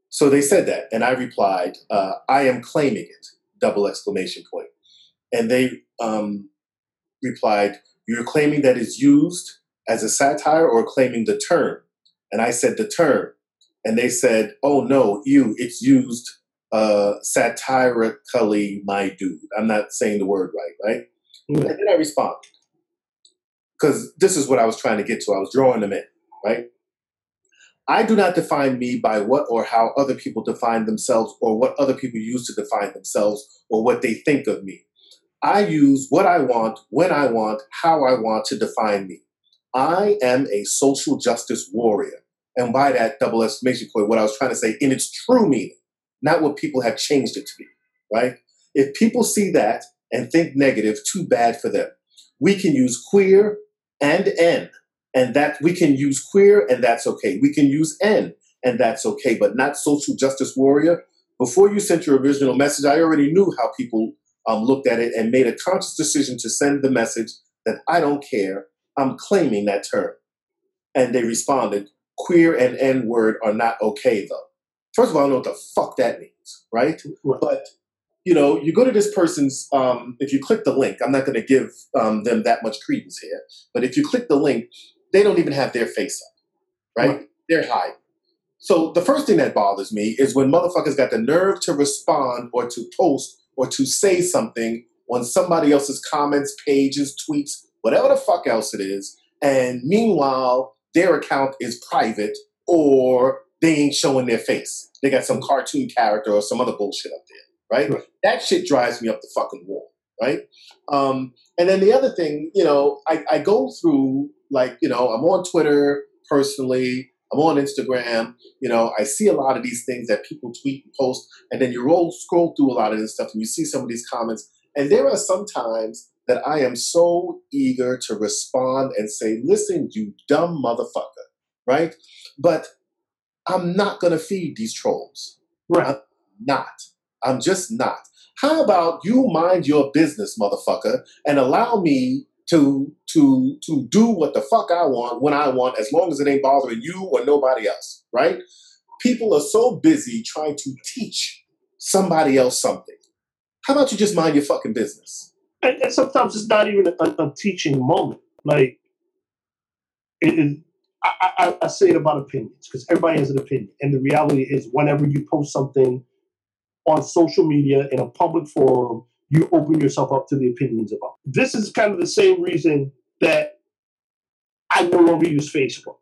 So they said that, and I replied, uh, I am claiming it, double exclamation point. And they um, replied, You're claiming that it's used as a satire or claiming the term? And I said, The term. And they said, Oh, no, you, it's used uh, satirically, my dude. I'm not saying the word right, right? Yeah. And then I responded. Because this is what I was trying to get to. I was drawing them in, right? I do not define me by what or how other people define themselves or what other people use to define themselves or what they think of me. I use what I want, when I want, how I want to define me. I am a social justice warrior. And by that double exclamation point, what I was trying to say in its true meaning, not what people have changed it to be, right? If people see that and think negative, too bad for them. We can use queer and N, and that we can use queer and that's okay. We can use N and that's okay, but not social justice warrior. Before you sent your original message, I already knew how people um, looked at it and made a conscious decision to send the message that I don't care. I'm claiming that term. And they responded, queer and N word are not okay though. First of all, I don't know what the fuck that means, right? Right. But you know, you go to this person's. Um, if you click the link, I'm not going to give um, them that much credence here. But if you click the link, they don't even have their face up, right? Right. They're hiding. So the first thing that bothers me is when motherfuckers got the nerve to respond or to post or to say something on somebody else's comments, pages, tweets, whatever the fuck else it is, and meanwhile their account is private or they ain't showing their face. They got some cartoon character or some other bullshit up there, right? Right. That shit drives me up the fucking wall, right? Um, and then the other thing, you know, I, I go through like, you know, I'm on Twitter personally, I'm on Instagram, you know, I see a lot of these things that people tweet and post, and then you roll scroll through a lot of this stuff and you see some of these comments, and there are some times that I am so eager to respond and say, listen, you dumb motherfucker, right? But I'm not gonna feed these trolls. Right. Not. I'm just not. How about you mind your business, motherfucker, and allow me to to to do what the fuck I want when I want, as long as it ain't bothering you or nobody else, right? People are so busy trying to teach somebody else something. How about you just mind your fucking business? And, and sometimes it's not even a, a, teaching moment. Like, it, it, I, I, I say it about opinions because everybody has an opinion, and the reality is, whenever you post something on social media in a public forum, you open yourself up to the opinions about. This is kind of the same reason that I no longer use Facebook,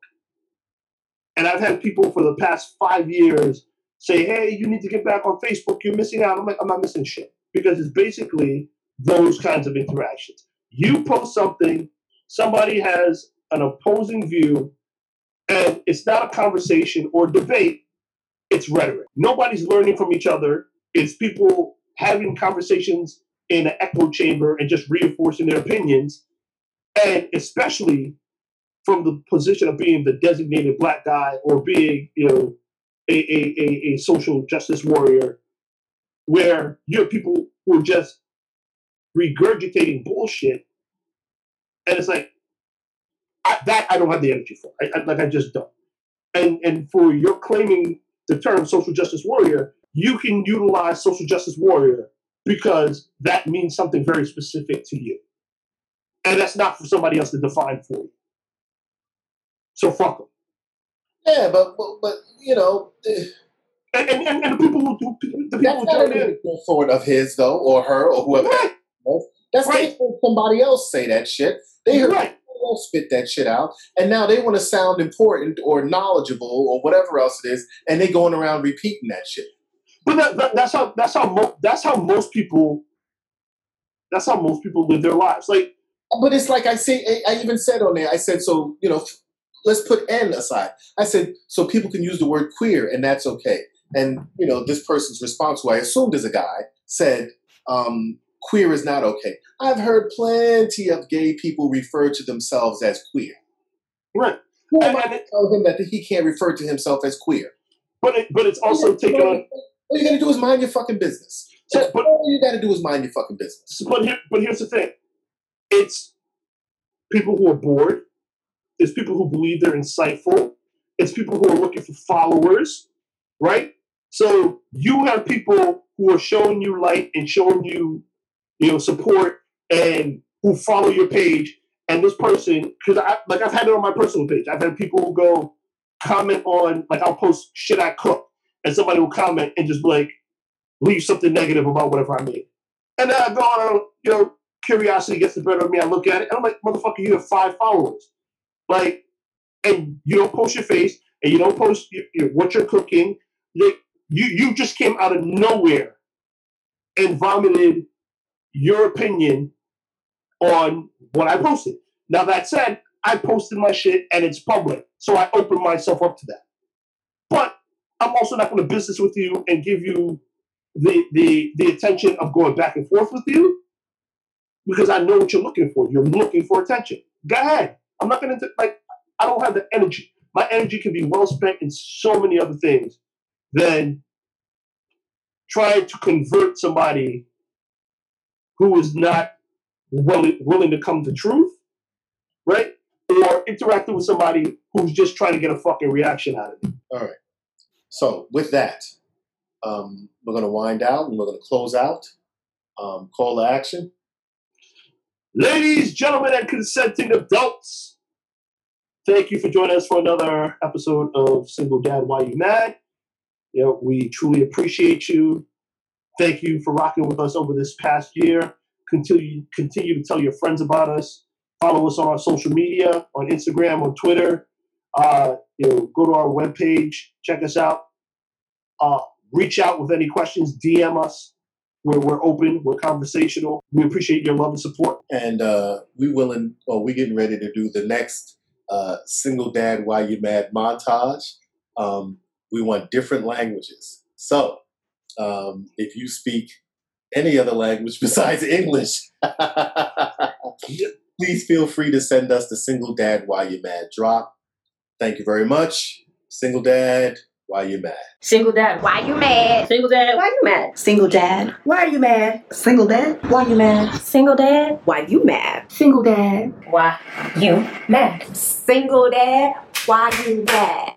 and I've had people for the past five years say, "Hey, you need to get back on Facebook. You're missing out." I'm like, "I'm not missing shit," because it's basically those kinds of interactions. You post something, somebody has an opposing view, and it's not a conversation or debate, it's rhetoric. Nobody's learning from each other. It's people having conversations in an echo chamber and just reinforcing their opinions. And especially from the position of being the designated black guy or being, you know, a, a, a, a social justice warrior, where you people who are just regurgitating bullshit, and it's like I, that I don't have the energy for. I, I, like I just don't. And and for your claiming the term social justice warrior, you can utilize social justice warrior because that means something very specific to you, and that's not for somebody else to define for you. So fuck them. Yeah, but but, but you know, eh, And, and, and, the people who do, the people that's who not join a in, good sword of his though, or her, or whoever. right, That's Right. they heard somebody else say that shit. They heard right. somebody else spit that shit out, and now they want to sound important or knowledgeable or whatever else it is, and they going around repeating that shit. But that, that, that's how that's how mo- that's how most people that's how most people live their lives. Like But it's like I say, I- even said on there, I said, so you know, let's put N aside. I said, so people can use the word queer, and that's okay. And you know, this person's response, who I assumed is a guy, said, um, queer is not okay. I've heard plenty of gay people refer to themselves as queer. right, Who am I to tell him that he can't refer to himself as queer? but it, but it's also taken on. All you gotta do is mind your fucking business. So, but All you gotta do is mind your fucking business. but here, but here's the thing: it's people who are bored. It's people who believe they're insightful. It's people who are looking for followers, right? So you have people who are showing you light and showing you, you know, support and who follow your page. And this person, because I like I've had it on my personal page. I've had people go comment on like I'll post shit I cook, and somebody will comment and just like leave something negative about whatever I made. And then I go on, you know, curiosity gets the better of me. I look at it, and I'm like, motherfucker, you have five followers. Like, and you don't post your face, and you don't post your, your, what you're cooking. Like, you, you just came out of nowhere and vomited your opinion on what I posted. Now, that said, I posted my shit and it's public, so I open myself up to that. But I'm also not going to business with you and give you the the the attention of going back and forth with you because I know what you're looking for. You're looking for attention. Go ahead. I'm not gonna like I don't have the energy. my energy can be well spent in so many other things than trying to convert somebody who is not willing, willing to come to truth, right? Or interacting with somebody who's just trying to get a fucking reaction out of me. All right. So with that, um, we're going to wind out and we're going to close out. Um, call to action. Ladies, gentlemen, and consenting adults, thank you for joining us for another episode of Single Dad Why You Mad. You know, we truly appreciate you. Thank you for rocking with us over this past year. Continue continue to tell your friends about us. Follow us on our social media, on Instagram, on Twitter. Uh, you know, go to our webpage, check us out. Uh, reach out with any questions, DM us. We're, we're open, we're conversational. We appreciate your love and support. And uh, we willing, or we getting ready to do the next uh, single dad why you mad montage. Um, we want different languages. So um, if you speak any other language besides English, please feel free to send us the single dad why you mad drop. Thank you very much. Single dad, why you mad? Single dad. Why you mad? Single dad. Why you mad? Single dad. Why are you mad? Single dad. Why you mad? Single dad. Why you mad? Single dad. Why you mad? Single dad. Why you mad?